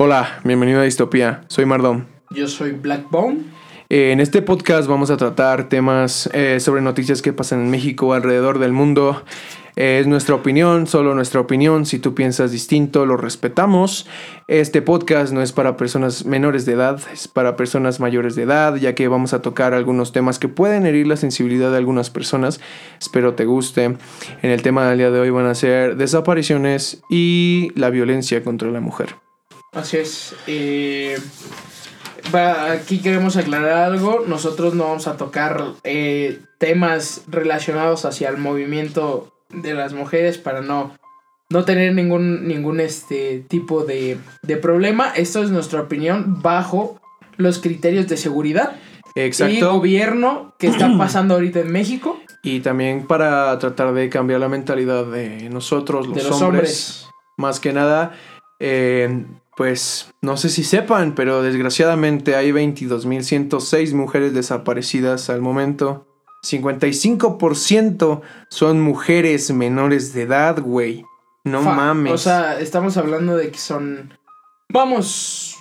Hola, bienvenido a Distopía. Soy Mardón. Yo soy Blackbone. Eh, en este podcast vamos a tratar temas eh, sobre noticias que pasan en México, alrededor del mundo. Eh, es nuestra opinión, solo nuestra opinión. Si tú piensas distinto, lo respetamos. Este podcast no es para personas menores de edad, es para personas mayores de edad, ya que vamos a tocar algunos temas que pueden herir la sensibilidad de algunas personas. Espero te guste. En el tema del día de hoy van a ser desapariciones y la violencia contra la mujer. Así es. Eh, aquí queremos aclarar algo. Nosotros no vamos a tocar eh, temas relacionados hacia el movimiento de las mujeres para no, no tener ningún, ningún este tipo de, de problema. Esto es nuestra opinión bajo los criterios de seguridad y Exacto. gobierno que está pasando ahorita en México Y también para tratar de cambiar la mentalidad de nosotros, los, de los hombres. hombres. Más que nada, eh, pues no sé si sepan, pero desgraciadamente hay 22.106 mujeres desaparecidas al momento. 55% son mujeres menores de edad, güey. No mames. O sea, estamos hablando de que son. Vamos.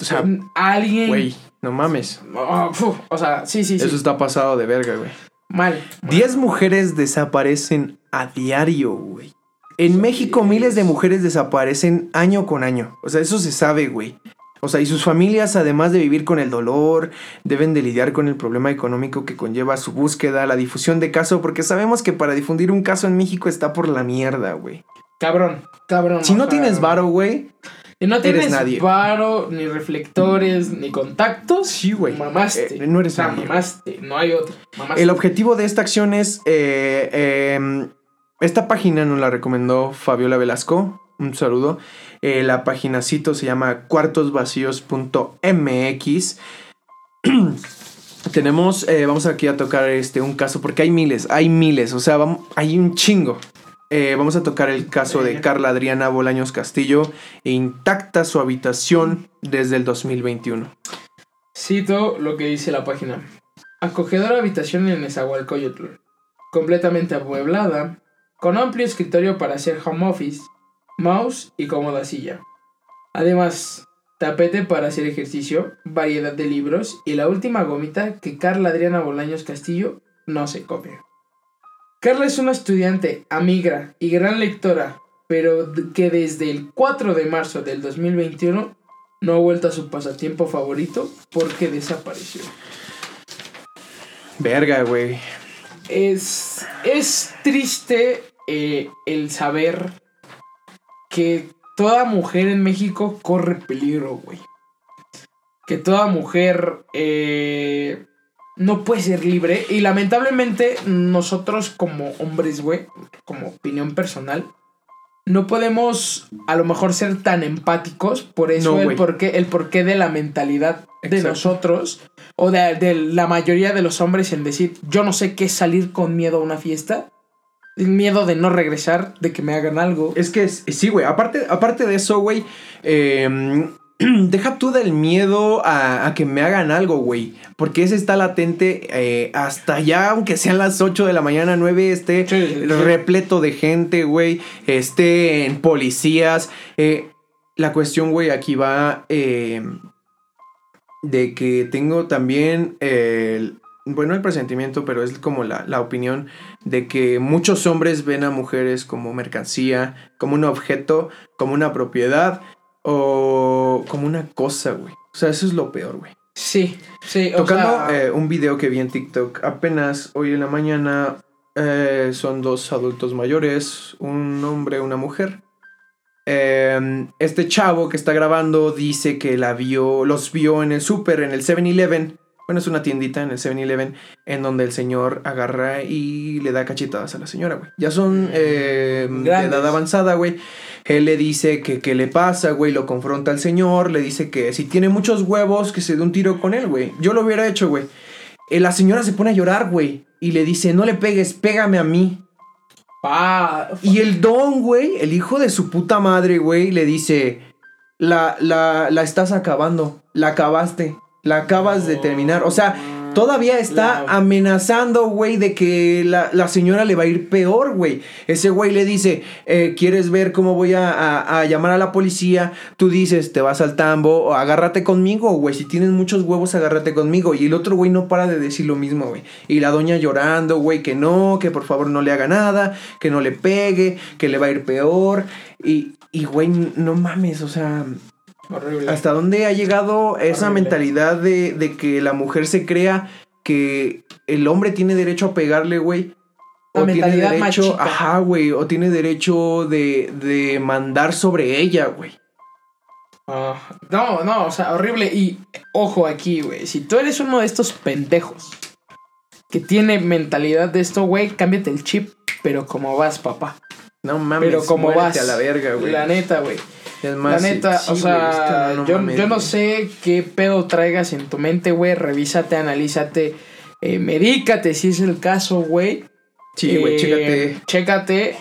O sea, son alguien. güey, no mames. Oh, o sea, sí, sí, sí. Eso está pasado de verga, güey. Mal. 10 mujeres desaparecen a diario, güey. En México miles de mujeres desaparecen año con año. O sea, eso se sabe, güey. O sea, y sus familias, además de vivir con el dolor, deben de lidiar con el problema económico que conlleva su búsqueda, la difusión de caso, porque sabemos que para difundir un caso en México está por la mierda, güey. Cabrón, cabrón. Si no tienes varo, güey. Y no tienes nadie. varo, ni reflectores, ni contactos. Sí, güey. Mamaste. Eh, no eres o sea, nadie. mamaste. No hay otro. Mamaste. El objetivo de esta acción es. eh, eh, esta página nos la recomendó Fabiola Velasco. Un saludo. Eh, la paginacito se llama cuartosvacíos.mx. Tenemos, eh, vamos aquí a tocar este un caso, porque hay miles, hay miles, o sea, hay un chingo. Eh, vamos a tocar el caso de. Carla Adriana Bolaños Castillo, intacta su habitación desde el 2021. Cito lo que dice la página. Acogedora habitación en Nezahualcóyotl. Completamente amueblada. Con amplio escritorio para hacer home office. Mouse y cómoda silla. Además, tapete para hacer ejercicio, variedad de libros y la última gomita que Carla Adriana Bolaños Castillo no se come. Carla es una estudiante, amiga y gran lectora, pero que desde el 4 de marzo del 2021 no ha vuelto a su pasatiempo favorito porque desapareció. Verga, güey. Es, es triste eh, el saber que toda mujer en México corre peligro, güey. Que toda mujer eh, no puede ser libre. Y lamentablemente nosotros como hombres, güey, como opinión personal, no podemos a lo mejor ser tan empáticos. Por eso No, el, porqué, el porqué de la mentalidad de Exacto. nosotros o de, de la mayoría de los hombres en decir, yo no sé qué es salir con miedo a una fiesta. El miedo de no regresar, de que me hagan algo. Es que sí, güey. Aparte, aparte de eso, güey. eh, deja tú del miedo a, a que me hagan algo, güey. Porque ese está latente eh, hasta ya, aunque sean las 8 de la mañana, 9, esté Sí, sí, sí. repleto de gente, güey. Esté en policías. Eh, la cuestión, güey, aquí va eh, de que tengo también el... Bueno, el presentimiento, pero es como la, la opinión de que muchos hombres ven a mujeres como mercancía, como un objeto, como una propiedad o como una cosa, güey. O sea, eso es lo peor, güey. Sí, sí. o Tocando sea, eh, un video que vi en TikTok apenas hoy en la mañana, eh, son dos adultos mayores, un hombre una mujer. Eh, este chavo que está grabando dice que la vio, los vio en el súper, en el 7-Eleven. Bueno, es una tiendita en el 7-Eleven en donde el señor agarra y le da cachetadas a la señora, güey. Ya son eh, de edad avanzada, güey. Él le dice que qué le pasa, güey, lo confronta al señor, le dice que si tiene muchos huevos, que se dé un tiro con él, güey. Yo lo hubiera hecho, güey. Eh, la señora se pone a llorar, güey, y le dice, no le pegues, pégame a mí. pa- Y el don, güey, el hijo de su puta madre, güey, le dice, la, la, la estás acabando, la acabaste, la acabas de terminar. O sea, Todavía está amenazando, güey, de que la, la señora le va a ir peor, güey. Ese güey le dice, eh, ¿quieres ver cómo voy a, a- a llamar a la policía? Tú dices, te vas al tambo, o agárrate conmigo, güey. Si tienes muchos huevos, agárrate conmigo. Y el otro güey no para de decir lo mismo, güey. Y la doña llorando, güey, que no, que por favor no le haga nada, que no le pegue, que le va a ir peor. Y, y güey, no mames, o sea, Horrible. ¿Hasta dónde ha llegado esa Horrible. mentalidad de, de que la mujer se crea que el hombre tiene derecho a pegarle, güey? La O tiene mentalidad derecho, ajá, güey, o tiene derecho de, de mandar sobre ella, güey. Ah, no, no, o sea, horrible. Y ojo aquí, güey. Si tú eres uno de estos pendejos que tiene mentalidad de esto, güey, cámbiate el chip, pero como vas, papá. No mames, Pero como vas. a la verga, güey. La neta, güey. Es La neta, sí, o sea, güey, es que no, no yo, mames, yo no sé qué pedo traigas en tu mente, güey. Revísate, analízate, eh, medícate si es el caso, güey. Sí, güey, Eh, chécate. Chécate.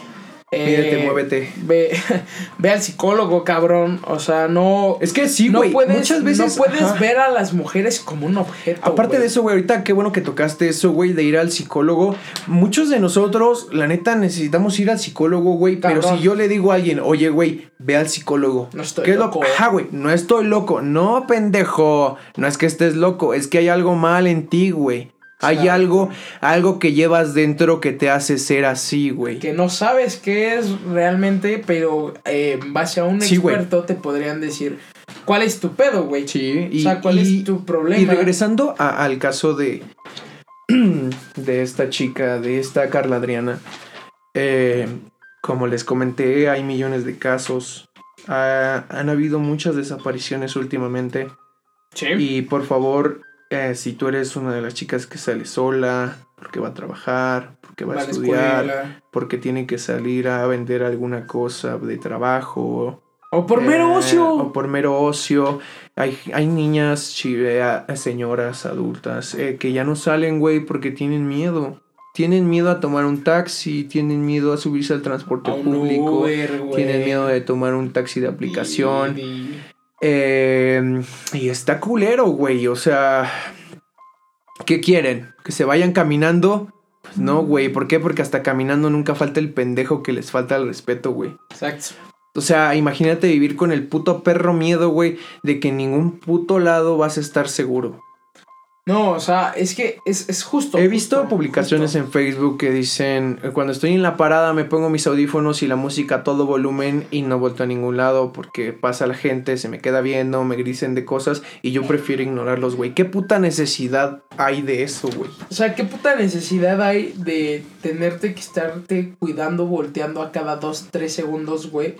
Eh, Mírate, muévete. Ve, ve al psicólogo, cabrón. O sea, no. Es que sí, no güey, puedes, muchas veces... no puedes ajá. ver a las mujeres como un objeto. Aparte de eso, güey, ahorita qué bueno que tocaste eso, güey, de ir al psicólogo. Muchos de nosotros, la neta, necesitamos ir al psicólogo, güey. Pero si yo le digo a alguien, oye, güey, ve al psicólogo. No estoy ¿Qué loco. Ajá, güey, no estoy loco. No, pendejo. No es que estés loco, es que hay algo mal en ti, güey. Hay Claro. algo, algo que llevas dentro que te hace ser así, güey. Que no sabes qué es realmente, pero eh, en base a un Sí, güey. experto te podrían decir cuál es tu pedo, güey. Sí, o sea, cuál es tu problema. Y regresando a- al caso de, de esta chica, de esta Carla Adriana, eh, como les comenté, hay millones de casos. Ah, han habido muchas desapariciones últimamente. Sí. Y por favor, eh, si tú eres una de las chicas que sale sola, porque va a trabajar, porque va, Va a estudiar, escuela. porque tiene que salir a vender alguna cosa de trabajo, O por mero eh, ocio. O por mero ocio. Hay, hay niñas, chi- eh, a- señoras adultas, eh, que ya no salen, güey, porque tienen miedo. Tienen miedo a tomar un taxi, tienen miedo a subirse al transporte público, tienen miedo de tomar un taxi de aplicación. Y- y- Eh, y está culero, güey. O sea, ¿qué quieren? ¿Que se vayan caminando? Pues no, güey. ¿Por qué? Porque hasta caminando nunca falta el pendejo que les falta el respeto, güey. Exacto. O sea, imagínate vivir con el puto perro miedo, güey, de que en ningún puto lado vas a estar seguro. No, o sea, es que es, es justo. He visto justo, publicaciones justo. en Facebook que dicen, eh, cuando estoy en la parada me pongo mis audífonos y la música a todo volumen y no vuelto a ningún lado porque pasa la gente, se me queda viendo, me dicen de cosas y yo prefiero ignorarlos, güey. ¿Qué puta necesidad hay de eso, güey? O sea, ¿qué puta necesidad hay de tenerte que estarte cuidando, volteando a cada dos, tres segundos, güey?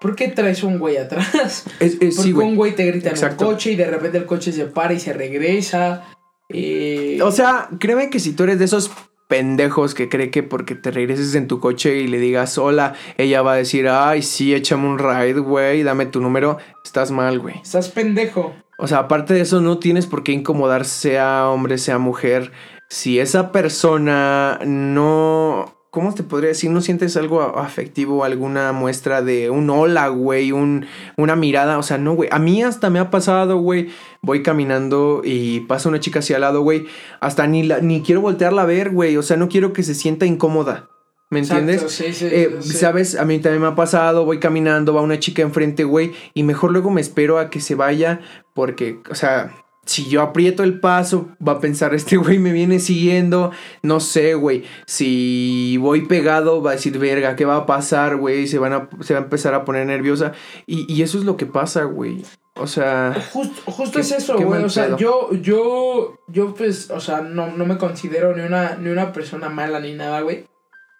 ¿Por qué traes un güey atrás? Es, es- Porque sí, güey. un güey te grita Exacto. en un coche y de repente el coche se para y se regresa. Eh, O sea, créeme que si tú eres de esos pendejos que cree que porque te regreses en tu coche y le digas hola, ella va a decir, ay, sí, échame un ride, güey, dame tu número, estás mal, güey. estás pendejo. O sea, aparte de eso, no tienes por qué incomodar, sea hombre, sea mujer. Si esa persona no. ¿Cómo te podría decir? No sientes algo afectivo, alguna muestra de un hola, güey, un, una mirada. O sea, no, güey. A mí hasta me ha pasado, güey. Voy caminando y pasa una chica hacia al lado, güey. Hasta ni, la, ni quiero voltearla a ver, güey. O sea, no quiero que se sienta incómoda. ¿Me entiendes? Exacto, sí, sí, Eh, sí. ¿Sabes? A mí también me ha pasado, voy caminando, va una chica enfrente, güey, y mejor luego me espero a que se vaya, porque, o sea, si yo aprieto el paso, va a pensar, este güey me viene siguiendo, no sé, güey, si voy pegado, va a decir, verga, ¿qué va a pasar, güey? Se, van a, se va a empezar a poner nerviosa, y, y eso es lo que pasa, güey. O sea, Justo, justo Qué- es eso, güey. O sea, yo, yo, yo, pues, o sea, no, no me considero ni una, ni una persona mala ni nada, güey.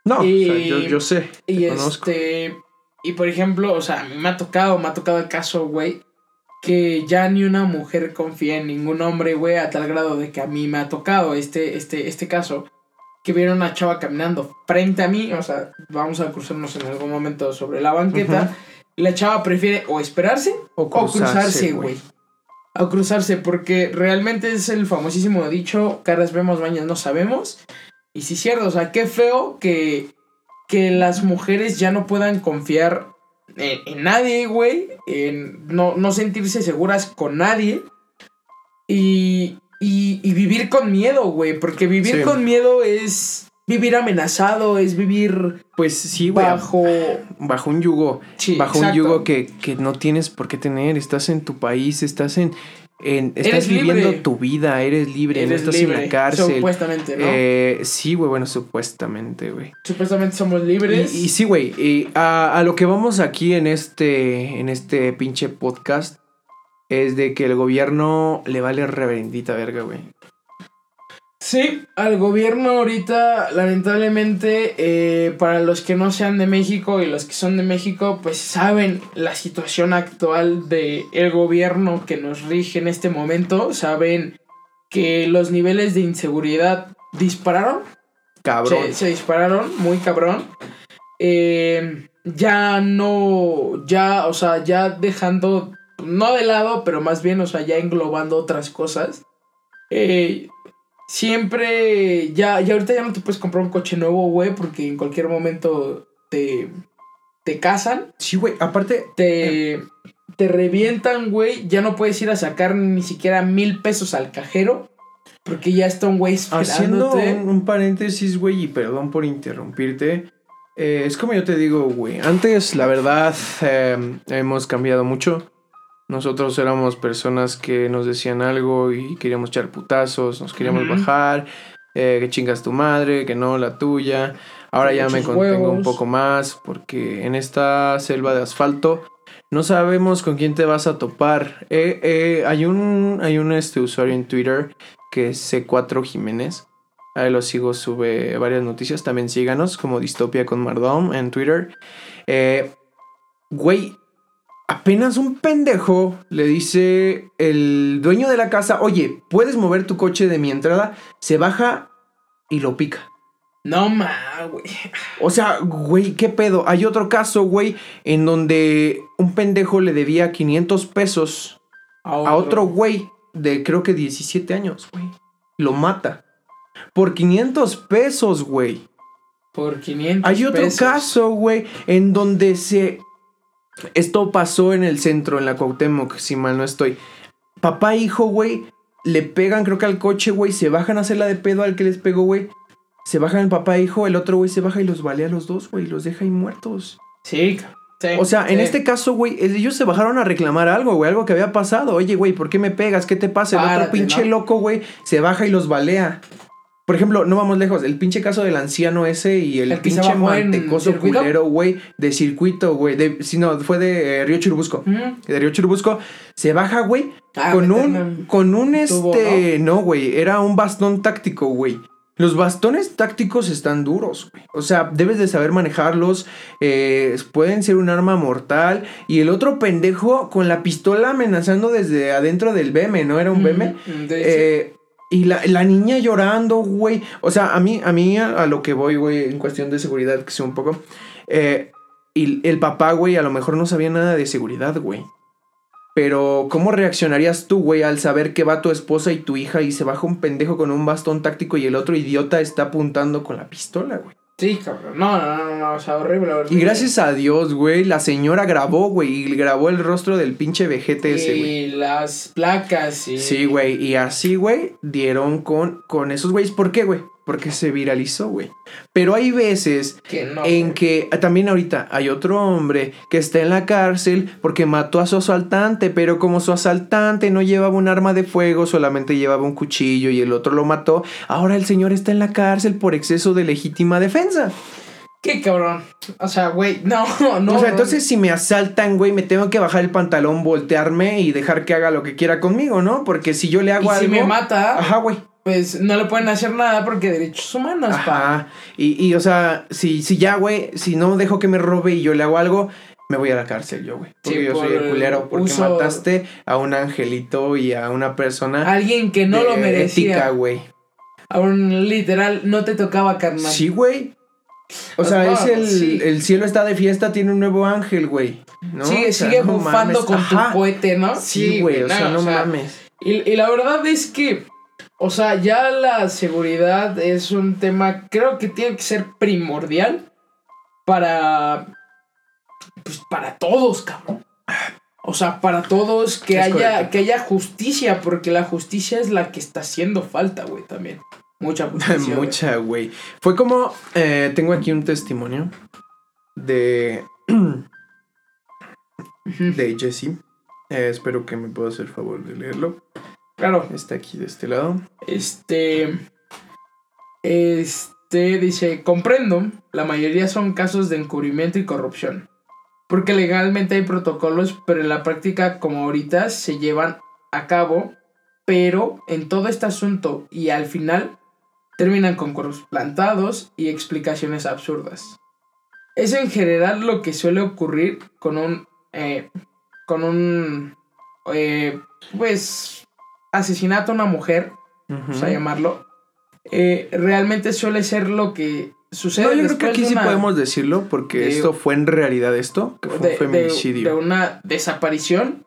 no, o sea, Y- yo, yo sé, Y conozco. este. Y por ejemplo, o sea, a mí me ha tocado, me ha tocado el caso, güey. Que ya ni una mujer confía en ningún hombre, güey, a tal grado de que a mí me ha tocado este, este, este caso. Que vieron a una chava caminando frente a mí, o sea, vamos a cruzarnos en algún momento sobre la banqueta. Y la chava prefiere o esperarse O cruzarse, güey. O cruzarse, porque realmente es el famosísimo dicho, caras vemos, bañas no sabemos. Y sí cierto, o sea, qué feo que, que las mujeres ya no puedan confiar en, en nadie, güey. En no, no sentirse seguras con nadie. Y, y, y vivir con miedo, güey. Porque vivir Sí. con miedo es vivir amenazado, es vivir Pues sí, güey. bajo. Bajo un yugo. Sí, bajo exacto. un yugo que, que no tienes por qué tener. Estás en tu país, estás en. En estás Eres viviendo libre. tu vida, eres libre, no estás en libre, la cárcel. Supuestamente, ¿no? Eh, sí, güey, bueno, supuestamente, güey. Supuestamente somos libres. Y, y sí, güey, a lo que vamos aquí en este, en este pinche podcast es de que el gobierno le vale reverendita verga, güey. Sí, al gobierno ahorita, lamentablemente, eh, para los que no sean de México y los que son de México, pues saben la situación actual del el gobierno que nos rige en este momento, saben que los niveles de inseguridad dispararon, Cabrón. se, se dispararon muy cabrón. Eh, ya no, ya, o sea, ya dejando, no de lado, pero más bien, o sea, ya englobando otras cosas. Eh, siempre, ya, ya ahorita ya no te puedes comprar un coche nuevo, güey, porque en cualquier momento te, te casan, Sí, güey, aparte, te, te revientan, güey, ya no puedes ir a sacar ni siquiera mil pesos al cajero, porque ya está un güey haciendo un paréntesis, güey, y perdón por interrumpirte. eh, es como yo te digo, güey. Antes, la verdad, eh, hemos cambiado mucho. Nosotros éramos personas que nos decían algo y queríamos echar putazos, nos queríamos bajar, eh, que chingas tu madre, que no la tuya. Ahora ya me contengo un poco más porque en esta selva de asfalto no sabemos con quién te vas a topar. Eh, eh, hay un, hay un este, usuario en Twitter que es C4 Jiménez. Ahí lo sigo, sube varias noticias. También síganos como Distopia con Mardom en Twitter. Eh, güey, apenas un pendejo le dice el dueño de la casa, oye, ¿puedes mover tu coche de mi entrada? Se baja y lo pica. No ma, güey. O sea, güey, ¿qué pedo? Hay otro caso, güey, en donde un pendejo le debía 500 pesos a otro güey de creo que 17 años, güey. Lo mata. Por 500 pesos, güey. Por 500 Hay otro pesos. caso, güey, en donde se... Esto pasó en el centro, en la Cuauhtémoc, si mal no estoy. Papá e hijo, güey, le pegan creo que al coche, güey, se bajan a hacer la de pedo al que les pegó, güey. Se bajan el papá e hijo, el otro güey se baja y los balea a los dos, güey, los deja ahí muertos. Sí, sí, O sea, en este caso, güey, ellos se bajaron a reclamar algo, güey, algo que había pasado. Oye, güey, ¿por qué me pegas? ¿Qué te pasa? El otro pinche ¿no? loco, güey, se baja y los balea. Por ejemplo, no vamos lejos, el pinche caso del anciano ese y el, El pinche mantecoso culero, güey, de circuito, güey. De, si no, fue de eh, Río Churubusco. De Río Churubusco. Se baja, güey, Ah, con un, con un tubo, este, no, güey, era un bastón táctico, güey. Los bastones tácticos están duros, güey. O sea, debes de saber manejarlos. eh, pueden ser un arma mortal. Y el otro pendejo con la pistola amenazando desde adentro del BM, ¿no? Era un BM. Eh, y la, la niña llorando, güey. O sea, a mí, a mí, a, lo que voy, güey, en cuestión de seguridad, que sé un poco. eh, y el papá, güey, a lo mejor no sabía nada de seguridad, güey. Pero, ¿cómo reaccionarías tú, güey, al saber que va tu esposa y tu hija y se baja un pendejo con un bastón táctico y el otro idiota está apuntando con la pistola, güey? Sí, cabrón. No, no, no, no, o sea, horrible, horrible. Y gracias a Dios, güey, la señora grabó, güey, y grabó el rostro del pinche vejete ese, güey. Y las placas y... Sí, güey. Y así, güey, dieron con, con esos güeyes. ¿Por qué, güey? Porque se viralizó, güey. Pero hay veces Que no. en güey. que ah, también ahorita hay otro hombre que está en la cárcel porque mató a su asaltante, pero como su asaltante no llevaba un arma de fuego, solamente llevaba un cuchillo y el otro lo mató, ahora el señor está en la cárcel por exceso de legítima defensa. Qué cabrón. O sea, güey, no, no. o sea, no. entonces si me asaltan, güey, me tengo que bajar el pantalón, voltearme y dejar que haga lo que quiera conmigo, ¿no? Porque si yo le hago Y algo... si me mata, Ajá, güey. Pues no le pueden hacer nada porque derechos humanos, pa. Ajá. Y, y, o sea, si, si ya, güey, si no dejo que me robe y yo le hago algo, me voy a la cárcel yo, güey. Porque Sí, yo soy el culero. Porque uso- mataste a un angelito y a una persona. Alguien que no de lo merecía. Ética, güey. A un literal, no te tocaba, carnal. Sí, güey. O Pues sea, no, es el, sí. el cielo está de fiesta, tiene un nuevo ángel, güey. ¿no? sigue O sea, sigue no bufando mames. con Ajá. tu cohete, ¿no? Sí, güey, o sea, no mames. Y, y la verdad es que, o sea, ya la seguridad es un tema, creo que tiene que ser primordial para, pues para todos, cabrón. O sea, para todos que Es haya correcto. que haya justicia, porque la justicia es la que está haciendo falta, güey, también. Mucha justicia. Mucha, güey. Fue como. eh, tengo aquí un testimonio de. de Jesse. Eh, espero que me pueda hacer favor de leerlo. Claro. Está aquí de este lado. Este. Este dice: Comprendo, la mayoría son casos de encubrimiento y corrupción. Porque legalmente hay protocolos, pero en la práctica, como ahorita, se llevan a cabo. Pero en todo este asunto y al final terminan con cuerpos plantados y explicaciones absurdas. Es en general lo que suele ocurrir con un. eh, con un. eh, pues. Asesinato a una mujer Ujú. vamos a llamarlo, eh, realmente suele ser lo que sucede No, yo creo que aquí sí podemos decirlo porque de- esto fue en realidad esto, que fue de, un feminicidio. de- de una desaparición.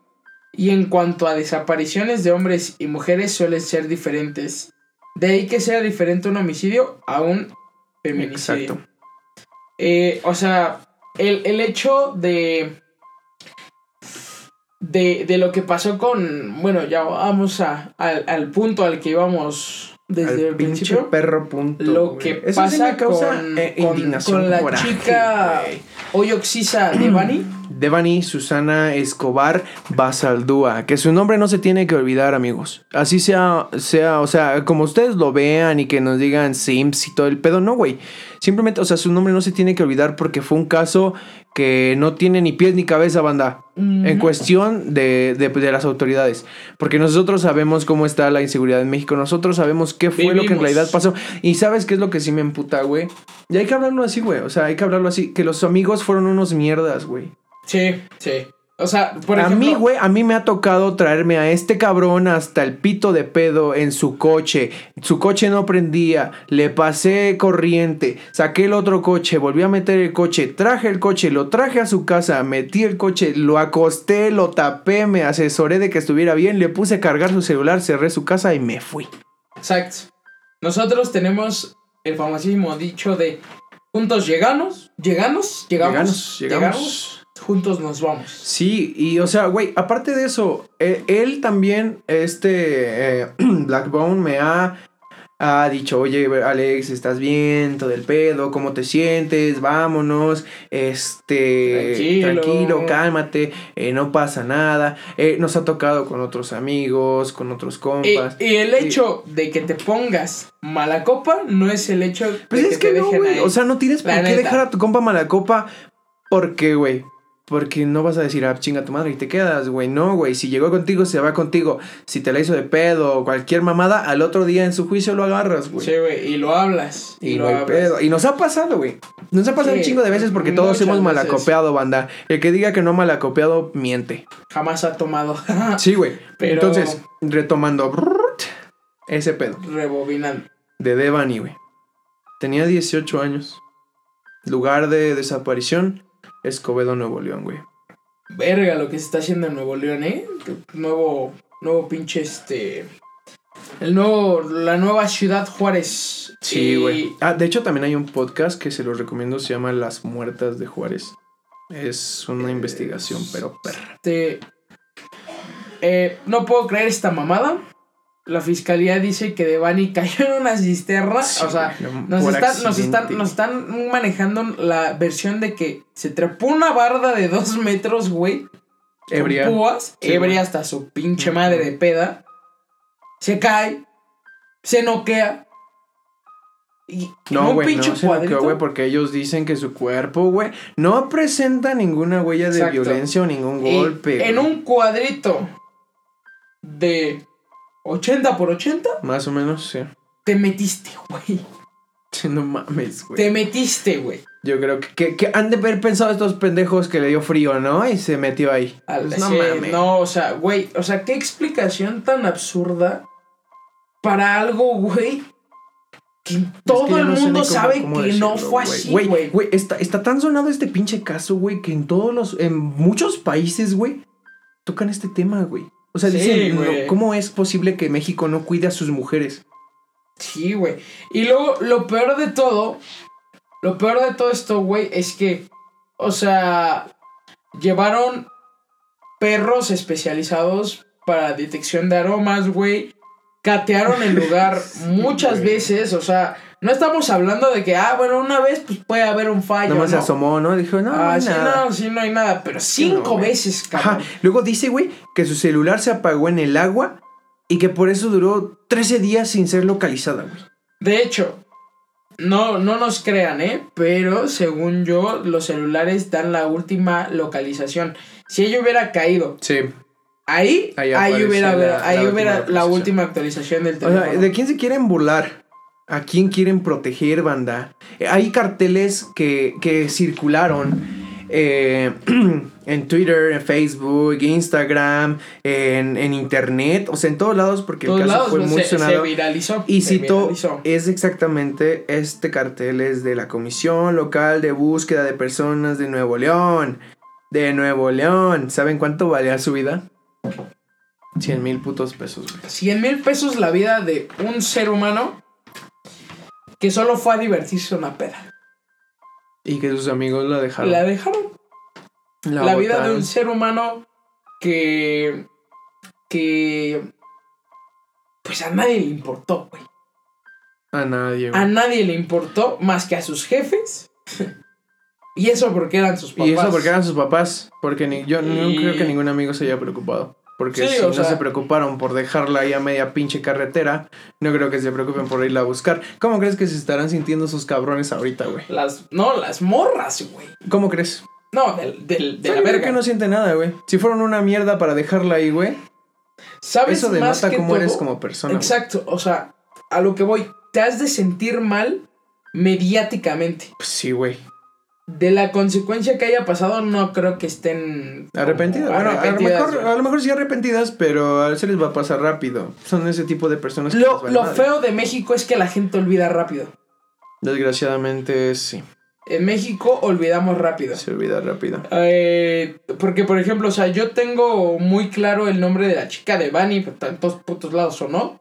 Y en cuanto a desapariciones de hombres y mujeres suelen ser diferentes. De ahí que sea diferente un homicidio a un feminicidio. Exacto. Eh, o sea, el, el hecho de, de. de lo que pasó con. Bueno, ya vamos a, al, al punto al que íbamos desde Al el pinche principio. perro punto. Lo güey. que Eso sí pasa me causa con, eh, con- indignación, con la coraje, chica. Oyoxisa Devani. Devani Susana Escobar Basaldúa, que su nombre no se tiene que olvidar, amigos. Así sea, sea, o sea, como ustedes lo vean y que nos digan Sims y todo el pedo, no, güey. Simplemente, o sea, su nombre no se tiene que olvidar porque fue un caso que no tiene ni pies ni cabeza, banda. En cuestión de, de- de las autoridades. Porque nosotros sabemos cómo está la inseguridad en México. Nosotros sabemos qué fue lo que en realidad pasó. Y sabes qué es lo que sí me emputa, güey. Y hay que hablarlo así, güey. O sea, hay que hablarlo así. Que los amigos fueron unos mierdas, güey. Sí, sí. O sea, por a ejemplo. mí, güey, a mí me ha tocado traerme a este cabrón hasta el pito de pedo en su coche. Su coche no prendía, le pasé corriente, saqué el otro coche, volví a meter el coche, traje el coche, lo traje a su casa, metí el coche, lo acosté, lo tapé, me asesoré de que estuviera bien, le puse a cargar su celular, cerré su casa y me fui. Exacto. Nosotros tenemos el famosísimo dicho de juntos llegamos, llegamos, llegamos, Llegamos, llegamos. llegamos, juntos nos vamos. Sí, y o sea, güey, aparte de eso, eh, él también, este eh, Blackbone, me ha, ha dicho, oye, Alex, ¿estás bien? Todo el pedo, ¿cómo te sientes? Vámonos, este, Tranquilo. tranquilo, cálmate, eh, no pasa nada. Eh, nos ha tocado con otros amigos, con otros Y, compas. y el hecho de que te pongas mala copa no es el hecho de Pues que, es que te no, dejen güey. ahí. O sea, no tienes por qué dejar a tu compa mala copa. ¿Por qué, güey? Porque no vas a decir, ah, chinga tu madre y te quedas, güey. No, güey. Si llegó contigo, se va contigo. Si te la hizo de pedo o cualquier mamada, al otro día en su juicio lo agarras, güey. Sí, güey, y lo hablas. Y, lo no hay hablas. pedo. Y nos ha pasado, güey. Nos ha pasado Sí, un chingo de veces porque todos hemos veces. malacopeado, banda. El que diga que no ha malacopeado, miente. Jamás ha tomado. Sí, güey. Pero- Entonces, retomando ese pedo. Rebobinando. de Devani, güey. Tenía 18 años. Lugar de desaparición, Escobedo, Nuevo León, güey. Verga lo que se está haciendo en Nuevo León, ¿eh? Nuevo, nuevo pinche este... El nuevo, la nueva ciudad Juárez. Sí, Y, güey. Ah, de hecho también hay un podcast que se los recomiendo, se llama Las Muertas de Juárez. Es una investigación, pero perra. Este, eh, no puedo creer esta mamada. La fiscalía dice que Devani cayó en una cisterna. Sí, o sea, nos están, nos, están, nos están manejando la versión de que se trepó una barda de dos metros, güey. Ebria. púas, Sí, ebria güey. hasta su pinche madre de peda. Se cae. Se noquea. Y No, güey, no se noqueó, güey, porque ellos dicen que su cuerpo, güey, no presenta ninguna huella de Exacto. violencia o ningún Y golpe. en un cuadrito de 80 por 80, Más o menos, sí. te metiste, güey. No mames, güey. Te metiste, güey. Yo creo que, que, que han de haber pensado estos pendejos que le dio frío, ¿no? Y se metió ahí. Al- Pues no sí, mames. no, o sea, güey, o sea, qué explicación tan absurda para algo, güey, que todo Es que yo el no mundo cómo- sabe cómo que no fue así, Güey, güey. güey, está, está tan sonado este pinche caso, güey, que en todos los, en muchos países, güey, tocan este tema, güey. O sea, Sí, dicen, no. ¿cómo es posible que México no cuide a sus mujeres? Sí, güey. Y luego, lo peor de todo, lo peor de todo esto, güey, es que, o sea, llevaron perros especializados para detección de aromas, güey. Catearon el lugar muchas veces, o sea, no estamos hablando de que, ah, bueno, una vez pues puede haber un fallo. Nomás se ¿no? asomó, ¿no? Dijo, no, no, Ah, hay sí, nada. no, sí, no hay nada, pero no, cinco veces, Ajá. cabrón. Luego dice, güey, que su celular se apagó en el agua y que por eso duró 13 días sin ser localizada, güey. De hecho, no, no nos crean, ¿eh? Pero según yo, los celulares dan la última localización. Si ella hubiera caído Sí. ahí, Ahí hubiera, la- ahí la hubiera última la actualización. última actualización del O teléfono. sea, ¿de quién se quieren burlar? ¿A quién quieren proteger, banda? Hay carteles que, que circularon eh, en Twitter, en Facebook, Instagram, en, en Internet, o sea, en todos lados, porque Todos el caso lados, fue pues, muy se, se viralizó. Y se cito, viralizó. es exactamente este cartel es de la Comisión Local de Búsqueda de Personas de Nuevo León. De Nuevo León. ¿Saben cuánto valía su vida? 100 mil putos pesos, güey. 100 mil pesos la vida de un ser humano que solo fue a divertirse una peda. Y que sus amigos la dejaron. La dejaron. La, vida de un ser humano que. que. Pues a nadie le importó, güey. A nadie, güey. A nadie le importó más que a sus jefes. y eso porque eran sus papás. Y eso porque eran sus papás. Porque ni, yo no creo que ningún amigo se haya preocupado. Porque Sí, si no sea- se preocuparon por dejarla ahí a media pinche carretera, no creo que se preocupen por irla a buscar. ¿Cómo crees que se estarán sintiendo esos cabrones ahorita, güey? Las, no, las morras, güey. ¿Cómo crees? No, del, del, de la creo verga. que no siente nada, güey. Si fueron una mierda para dejarla ahí, güey. ¿Sabes Eso denota cómo eres como persona. güey. Exacto, o sea, a lo que voy, te has de sentir mal mediáticamente. Pues sí, güey. De la consecuencia que haya pasado, no creo que estén Arrepentidas. Bueno, a lo, mejor, güey. a lo mejor sí arrepentidas, pero a se les va a pasar rápido. Son ese tipo de personas que Lo, vale lo feo de México es que la gente olvida rápido. Desgraciadamente, sí. En México olvidamos rápido. Se olvida rápido. Eh, porque, por ejemplo, o sea, yo tengo muy claro el nombre de la chica de Bunny, pero tantos putos lados o no.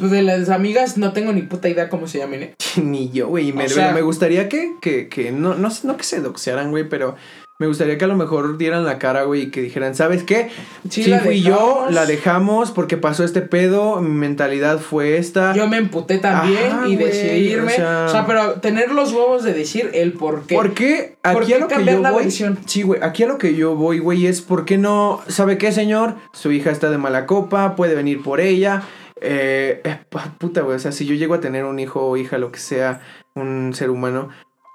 Pues de las amigas no tengo ni puta idea cómo se llamen, ¿eh? Ni yo, güey. y Me, sea- me gustaría que, que, que no, no, no que se doxearan, güey, pero me gustaría que a lo mejor dieran la cara, güey, y que dijeran, ¿sabes qué? Sí, la fui yo, la dejamos porque pasó este pedo, mi mentalidad fue esta. Yo me emputé también Ajá, y güey, decidí irme. o sea- O sea, pero tener los huevos de decir el por qué. ¿Por qué? Aquí ¿Por qué a lo que yo la voy. versión? Sí, güey. Aquí a lo que yo voy, güey, es ¿por qué no? ¿Sabe qué, señor? Su hija está de mala copa, puede venir por ella. Eh, eh, pa- puta, güey. O sea, si yo llego a tener un hijo o hija, lo que sea, un ser humano,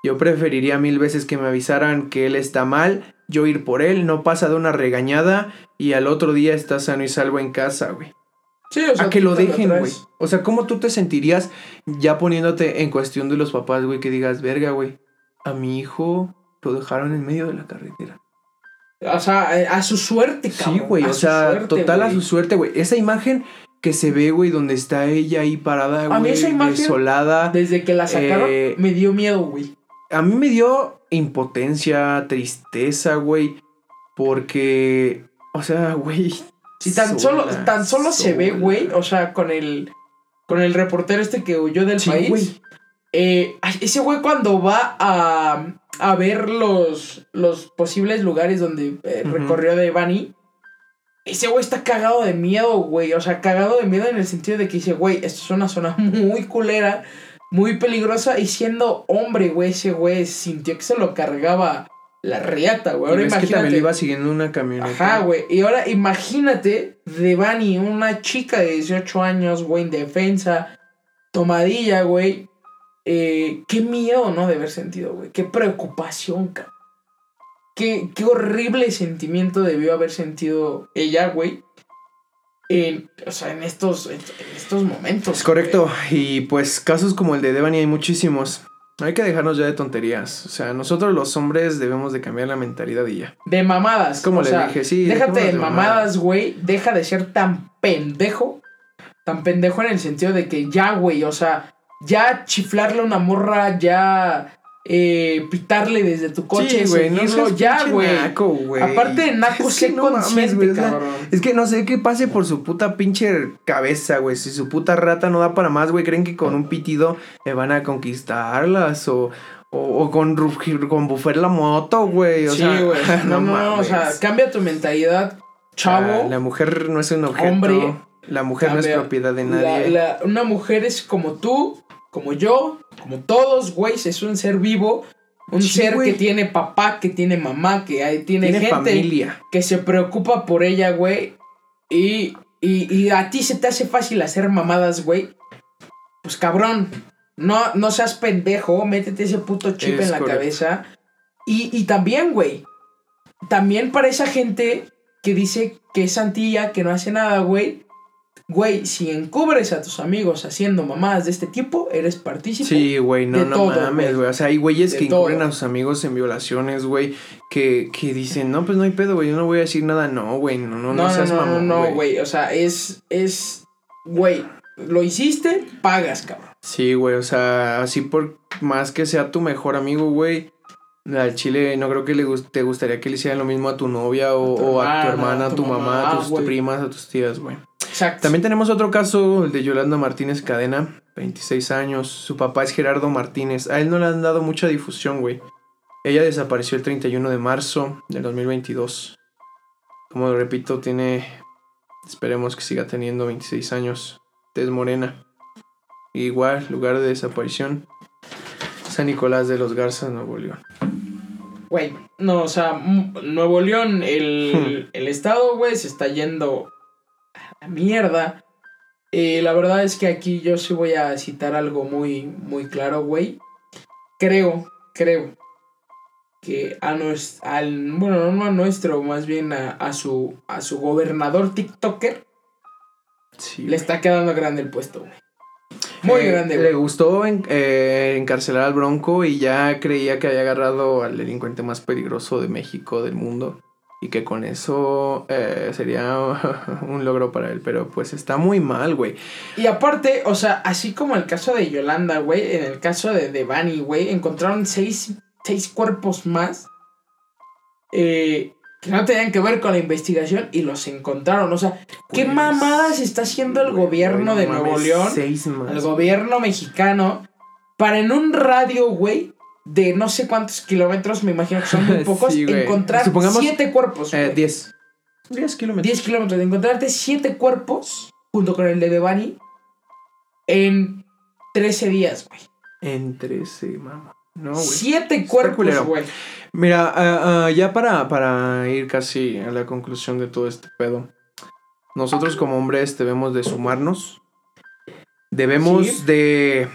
yo preferiría mil veces que me avisaran que él está mal, yo ir por él, no pasa de una regañada y al otro día está sano y salvo en casa, güey. Sí, o sea, A que lo dejen, güey. O sea, ¿cómo tú te sentirías ya poniéndote en cuestión de los papás, güey? Que digas, verga, güey. A mi hijo lo dejaron en medio de la carretera. O sea, eh, a su suerte, cabrón. Sí, güey. O sea, suerte, total a su suerte, güey. Esa imagen que se ve, güey, donde está ella ahí parada, A mí güey, esa imagen- desolada. Desde que la sacaron, Eh, me dio miedo, güey. A mí me dio impotencia, tristeza, güey. Porque, o sea, güey. Si tan sola, solo, tan solo se ve, güey. O sea, con el. Con el reportero este que huyó del Sí, país. güey. Eh, ese güey cuando va a, a ver los, los posibles lugares donde eh, recorrió de Bunny, ese güey está cagado de miedo, güey. O sea, cagado de miedo en el sentido de que dice, güey, esto es una zona muy culera, muy peligrosa. Y siendo hombre, güey, ese güey sintió que se lo cargaba la riata, güey. Y Ahora ves que también imagínate. iba siguiendo una camioneta. Ajá, güey. Y ahora imagínate de Bunny, una chica de 18 años, güey, indefensa, tomadilla, güey. Eh, qué miedo, ¿no? De haber sentido, güey. Qué preocupación, cabrón. Qué, qué horrible sentimiento debió haber sentido ella, güey. En, o sea, en estos, en, estos momentos. Es correcto. Y pues casos como el de Devani hay muchísimos. Hay que dejarnos ya de tonterías. O sea, nosotros los hombres debemos de cambiar la mentalidad y ya. De mamadas. Como le sea, dije, sí, Déjate de de mamadas, güey. Deja de ser tan pendejo. Tan pendejo en el sentido de que ya, güey. O sea, ya chiflarle a una morra, ya eh, pitarle desde tu coche, Sí, güey, no seas ya, güey. naco, güey. Aparte de naco, Es que no mames, güey. Es que no sé qué pase por su puta pinche cabeza, güey. Si su puta rata no da para más, güey, creen que con un pitido me van a conquistarlas o, o, o con, rugir- con bufer la moto, güey. O sí, sea, güey. No, no, no, o mames. sea, cambia tu mentalidad chavo, La, la mujer no es un objeto. Hombre. La mujer no es propiedad de la- nadie. la- una mujer es como tú, como yo, como todos, güey. Es un ser vivo. Un Sí, ser güey. que tiene papá, que tiene mamá, que hay- tiene, Tiene gente familia. que se preocupa por ella, güey. Y, y, y a ti se te hace fácil hacer mamadas, güey. Pues cabrón, no, no seas pendejo, métete ese puto chip Es en la correcto. cabeza. Y, y también, güey, también para esa gente que dice que es santilla, que no hace nada, güey. Güey, si encubres a tus amigos haciendo mamadas de este tipo, eres partícipe. Sí, güey, no, de no todo, mames, güey. O sea, hay güeyes De que todo. incurren a sus amigos en violaciones, güey. Que, que dicen, no, pues no hay pedo, güey. Yo no voy a decir nada. No, güey, no, no, No, no, no, seas no, no, mamón, no, güey. O sea, es, es, güey, lo hiciste, pagas, cabrón. Sí, güey, o sea, así por más que sea tu mejor amigo, güey. Al chile no creo que le gus- te gustaría que le hicieran lo mismo a tu novia o, A tu o a tu hermana, a tu mamá, a tus primas, a tus tías, güey. Exacto. También tenemos otro caso, el de Yolanda Martínez Cadena, 26 años. Su papá es Gerardo Martínez. A él no le han dado mucha difusión, güey. Ella desapareció el 31 de marzo del 2022. Como repito, tiene, esperemos que siga teniendo 26 años. Tez morena. Igual, lugar de desaparición. San Nicolás de los Garzas, Nuevo León. Güey, no, o sea, Nuevo León, Hmm. el, el estado, güey, se está yendo la mierda. Eh, la verdad es que aquí yo sí voy a citar algo muy, muy claro, güey. Creo, creo que a nuestro, al, bueno, no a nuestro, más bien a, a su, a su gobernador TikToker Sí, le está quedando grande el puesto, güey. Muy Eh, grande, Le gustó en- eh, encarcelar al Bronco y ya creía que había agarrado al delincuente más peligroso de México, del mundo. Y que con eso eh, sería un logro para él. Pero pues está muy mal, güey. Y aparte, o sea, así como el caso de Yolanda, güey, en el caso de Devani, güey, encontraron seis, seis cuerpos más eh, que no tenían que ver con la investigación y los encontraron. O sea, ¿qué Pues, mamadas está haciendo el gobierno Güey, de Nuevo León, Seis más. el gobierno mexicano, para en un radio, güey, de no sé cuántos kilómetros, me imagino que son muy pocos, Sí, encontrar Supongamos, siete cuerpos. Eh, diez. Diez kilómetros. 10 kilómetros, de encontrarte 7 cuerpos junto con el de Devani en 13 días, güey. En trece, mamá. No, güey. 7 culero. cuerpos, güey. Mira, ah, ah, ya para, para ir casi a la conclusión de todo este pedo. Nosotros como hombres debemos de sumarnos. Debemos Sí. de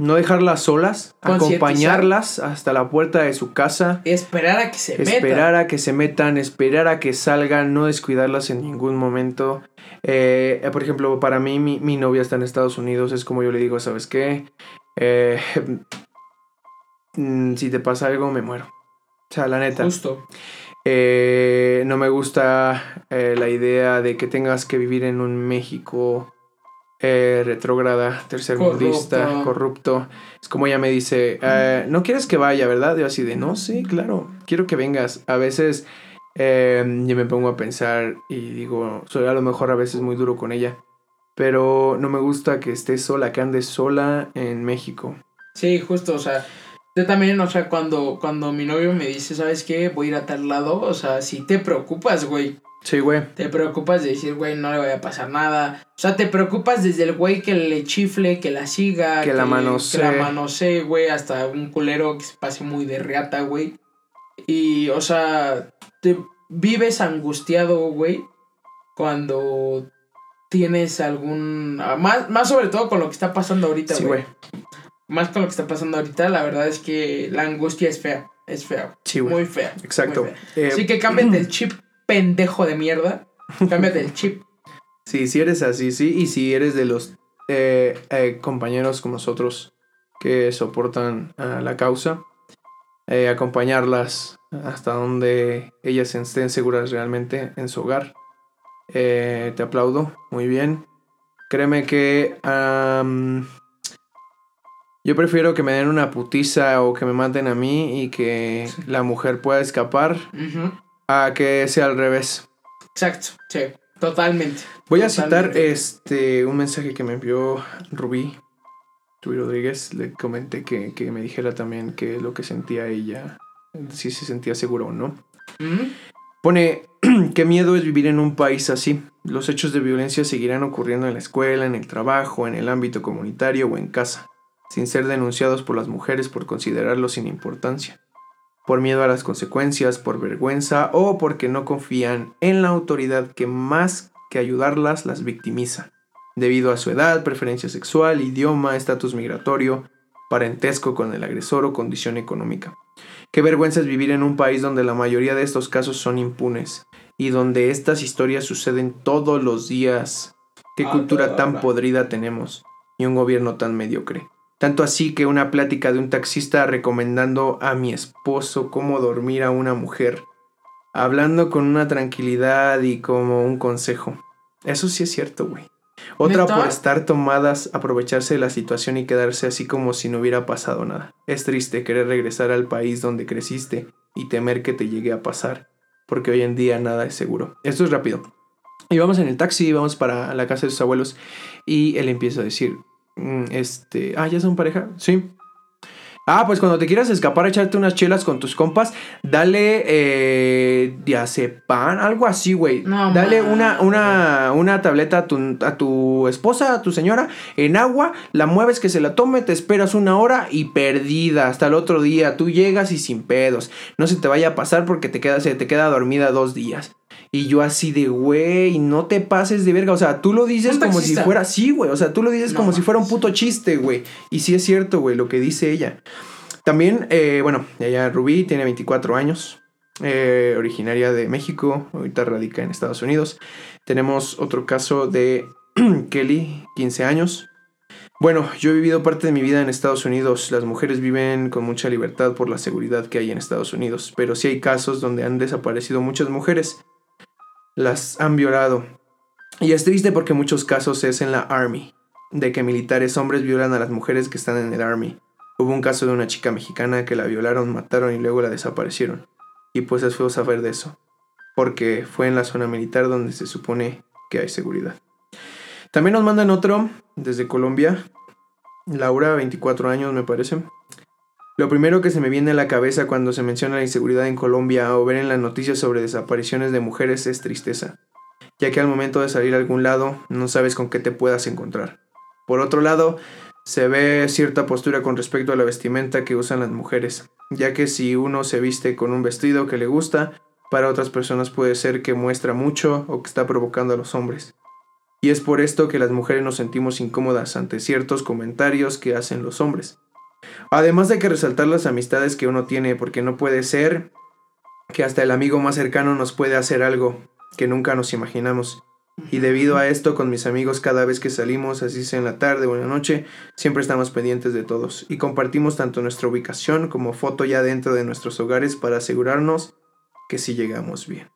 no dejarlas solas, acompañarlas hasta la puerta de su casa, Esperar a que se esperar metan. a que se metan, esperar a que salgan, no descuidarlas en ningún momento. Eh, eh, por ejemplo, para mí, mi, mi novia está en Estados Unidos, es como yo le digo, ¿sabes qué? Eh, mm, si te pasa algo, me muero. O sea, la neta. Justo. Eh, no me gusta eh, la idea de que tengas que vivir en un México eh, retrógrada, tercermundista, Corrupto. corrupto. Es como ella me dice, eh, no quieres que vaya, ¿verdad? Yo así de, no, sí, claro, quiero que vengas. A veces eh, yo me pongo a pensar y digo, soy a lo mejor a veces muy duro con ella, pero no me gusta que estés sola, que andes sola en México. Sí, justo, o sea, yo también, o sea, cuando, cuando mi novio me dice, ¿sabes qué? Voy a ir a tal lado, o sea, si te preocupas, güey. Sí, güey. Te preocupas de decir, güey, no le vaya a pasar nada. O sea, te preocupas desde el güey que le chifle, que la siga, Que la Que manosee. la manosee, güey, hasta un culero que se pase muy de reata, güey. Y, o sea, te vives angustiado, güey, cuando tienes algún... ah, Más, más sobre todo con lo que está pasando ahorita, Sí, güey. güey. Más con lo que está pasando ahorita, la verdad es que la angustia es fea. Es fea. Sí, güey. Muy fea. Exacto. muy fea. Eh, Así que cámbiate el chip pendejo de mierda. Cámbiate el chip. Sí, si eres así, sí. Y si eres de los eh, eh, compañeros como nosotros que soportan la causa, eh, acompañarlas hasta donde ellas estén seguras realmente en su hogar. Te aplaudo, muy bien. Créeme que yo prefiero que me den una putiza o que me maten a mí y que la mujer pueda escapar Ujú. A que sea al revés. Exacto, sí, totalmente. Voy a citar este un mensaje que me envió Rubí. Rubí Rodríguez. Le comenté que, que me dijera también que lo que sentía ella, si se sentía seguro o no. Ujú. Pone, qué miedo es vivir en un país así. Los hechos de violencia seguirán ocurriendo en la escuela, en el trabajo, en el ámbito comunitario o en casa, sin ser denunciados por las mujeres por considerarlos sin importancia, por miedo a las consecuencias, por vergüenza o porque no confían en la autoridad que más que ayudarlas las victimiza, debido a su edad, preferencia sexual, idioma, estatus migratorio, parentesco con el agresor o condición económica. Qué vergüenza es vivir en un país donde la mayoría de estos casos son impunes y donde estas historias suceden todos los días. Qué A cultura tan podrida tenemos y un gobierno tan mediocre. Tanto así que una plática de un taxista recomendando a mi esposo cómo dormir a una mujer, hablando con una tranquilidad y como un consejo. Eso sí es cierto, güey. Otra ¿Neta? por estar tomadas, aprovecharse de la situación y quedarse así como si no hubiera pasado nada. Es triste querer regresar al país donde creciste y temer que te llegue a pasar, porque hoy en día nada es seguro. Esto es rápido. Y vamos en el taxi, vamos para la casa de sus abuelos y él empieza a decir, este, ah, ¿ya son pareja? Sí. Ah, pues cuando te quieras escapar, echarte unas chelas con tus compas, dale eh, diazepam, algo así, güey. No dale una, una, una tableta a tu, a tu esposa, a tu señora, en agua, la mueves que se la tome, te esperas una hora y perdida hasta el otro día. Tú llegas y sin pedos. No se te vaya a pasar porque te queda, se te queda dormida dos días. Y yo así de, güey, no te pases de verga. O sea, tú lo dices ¿Un como si fuera, sí, güey. O sea, tú lo dices No como si fuera un puto chiste, güey. Y sí es cierto, güey, lo que dice ella. También, eh, bueno, ella Rubí tiene 24 años, eh, originaria de México, ahorita radica en Estados Unidos. Tenemos otro caso de Kelly, 15 años. Bueno, yo he vivido parte de mi vida en Estados Unidos. Las mujeres viven con mucha libertad por la seguridad que hay en Estados Unidos, pero sí hay casos donde han desaparecido muchas mujeres. Las han violado. Y es triste porque muchos casos es en la Army, de que militares hombres violan a las mujeres que están en el Army. Hubo un caso de una chica mexicana que la violaron, mataron y luego la desaparecieron. Y pues es feo saber de eso, porque fue en la zona militar donde se supone que hay seguridad. También nos mandan otro desde Colombia, Laura, 24 años me parece. Lo primero que se me viene a la cabeza cuando se menciona la inseguridad en Colombia o ver en las noticias sobre desapariciones de mujeres es tristeza, ya que al momento de salir a algún lado no sabes con qué te puedas encontrar. Por otro lado, se ve cierta postura con respecto a la vestimenta que usan las mujeres, ya que si uno se viste con un vestido que le gusta, para otras personas puede ser que muestra mucho o que está provocando a los hombres. Y es por esto que las mujeres nos sentimos incómodas ante ciertos comentarios que hacen los hombres. Además de que resaltar las amistades que uno tiene, porque no puede ser que hasta el amigo más cercano nos puede hacer algo que nunca nos imaginamos. Y debido a esto, con mis amigos cada vez que salimos, así sea en la tarde o en la noche, siempre estamos pendientes de todos y compartimos tanto nuestra ubicación como foto ya dentro de nuestros hogares para asegurarnos que sí llegamos bien.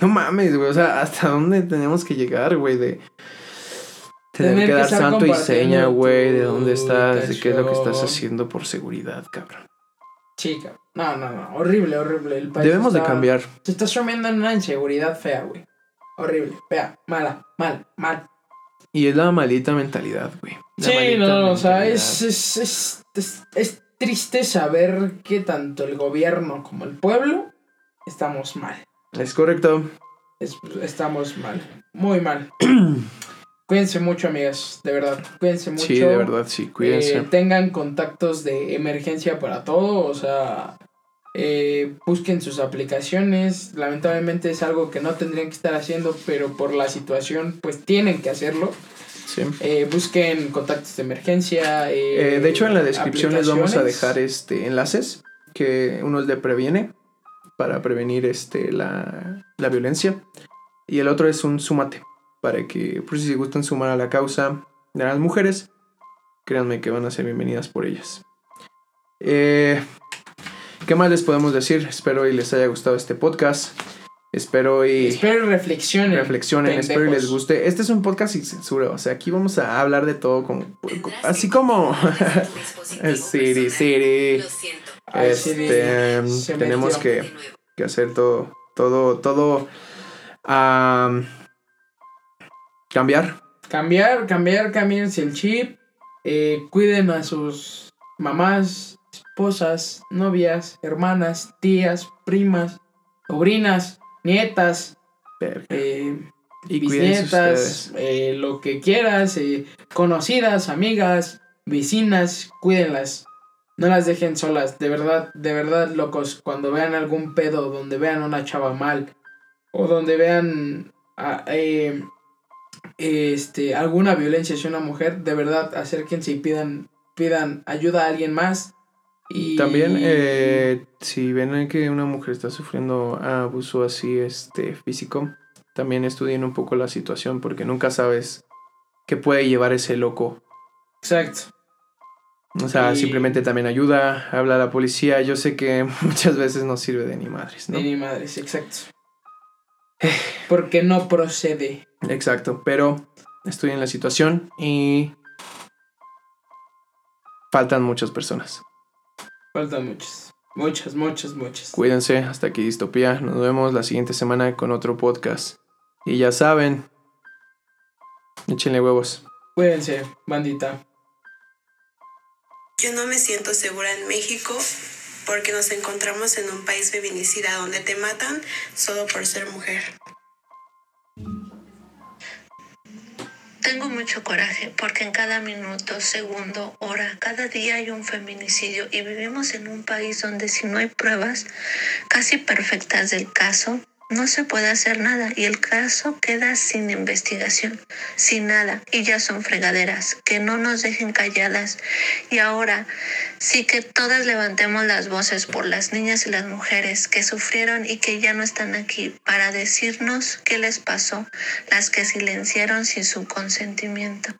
No mames, güey, o sea, ¿hasta dónde tenemos que llegar, güey? De tener que dar santo y seña, güey, de dónde estás, de qué es lo que estás haciendo por seguridad, cabrón. Chica. No, no, no. Horrible, horrible. El país Debemos de cambiar. Se está sumiendo en una inseguridad fea, güey. Horrible, fea, mala, mal, mal. Y es la maldita mentalidad, güey. Sí, maldita no, o sea, es, es, es, es, es triste saber que tanto el gobierno como el pueblo estamos mal. Es correcto. Es- estamos mal, muy mal. Cuídense mucho, amigas, de verdad. Cuídense mucho. Sí, de verdad, sí, cuídense. Eh, tengan contactos de emergencia para todo, o sea, eh, busquen sus aplicaciones. Lamentablemente es algo que no tendrían que estar haciendo, pero por la situación, pues tienen que hacerlo. Sí. Eh, busquen contactos de emergencia. de hecho, en la descripción les vamos a dejar este enlaces que uno es de previene para prevenir este la, la violencia y el otro es un sumate para que por si se gustan sumar a la causa de las mujeres, créanme que van a ser bienvenidas por ellas. Eh, ¿Qué más les podemos decir? Espero y les haya gustado este podcast. Espero y Espero reflexionen. reflexionen, espero y les pendejos. guste. Este es un podcast sin censura, o sea, aquí vamos a hablar de todo como así como Siri, Siri, sí, este se tenemos que, que hacer todo todo todo am, cambiar. Cambiar, cambiar, cámbiense el chip. eh, cuiden a sus mamás, esposas, novias, hermanas, tías, primas, sobrinas. nietas, eh, Y bisnietas, eh, lo que quieras, eh, conocidas, amigas, vecinas, cuídenlas. No las dejen solas, de verdad, de verdad, locos. Cuando vean algún pedo, donde vean a una chava mal, o donde vean a- eh, este, alguna violencia hacia una mujer, de verdad, acérquense y pidan, pidan ayuda a alguien más. Y También, eh, si ven que una mujer está sufriendo abuso así este, físico, también estudien un poco la situación porque nunca sabes qué puede llevar ese loco. Exacto. O sea, Y- simplemente también ayuda, habla a la policía. Yo sé que muchas veces no sirve de ni madres, ¿no? De mi madre, sí, exacto. Porque no procede. Exacto, pero estudien la situación y faltan muchas personas. Faltan muchas. Muchas, muchas, muchas. Cuídense, hasta aquí Distopía. Nos vemos la siguiente semana con otro podcast. Y ya saben, échenle huevos. Cuídense, bandita. Yo no me siento segura en México porque nos encontramos en un país feminicida donde te matan solo por ser mujer. Tengo mucho coraje porque en cada minuto, segundo, hora, cada día hay un feminicidio y vivimos en un país donde si no hay pruebas casi perfectas del caso, no se puede hacer nada y el caso queda sin investigación, sin nada y ya son fregaderas, que no nos dejen calladas y ahora sí que todas levantemos las voces por las niñas y las mujeres que sufrieron y que ya no están aquí para decirnos qué les pasó, las que silenciaron sin su consentimiento.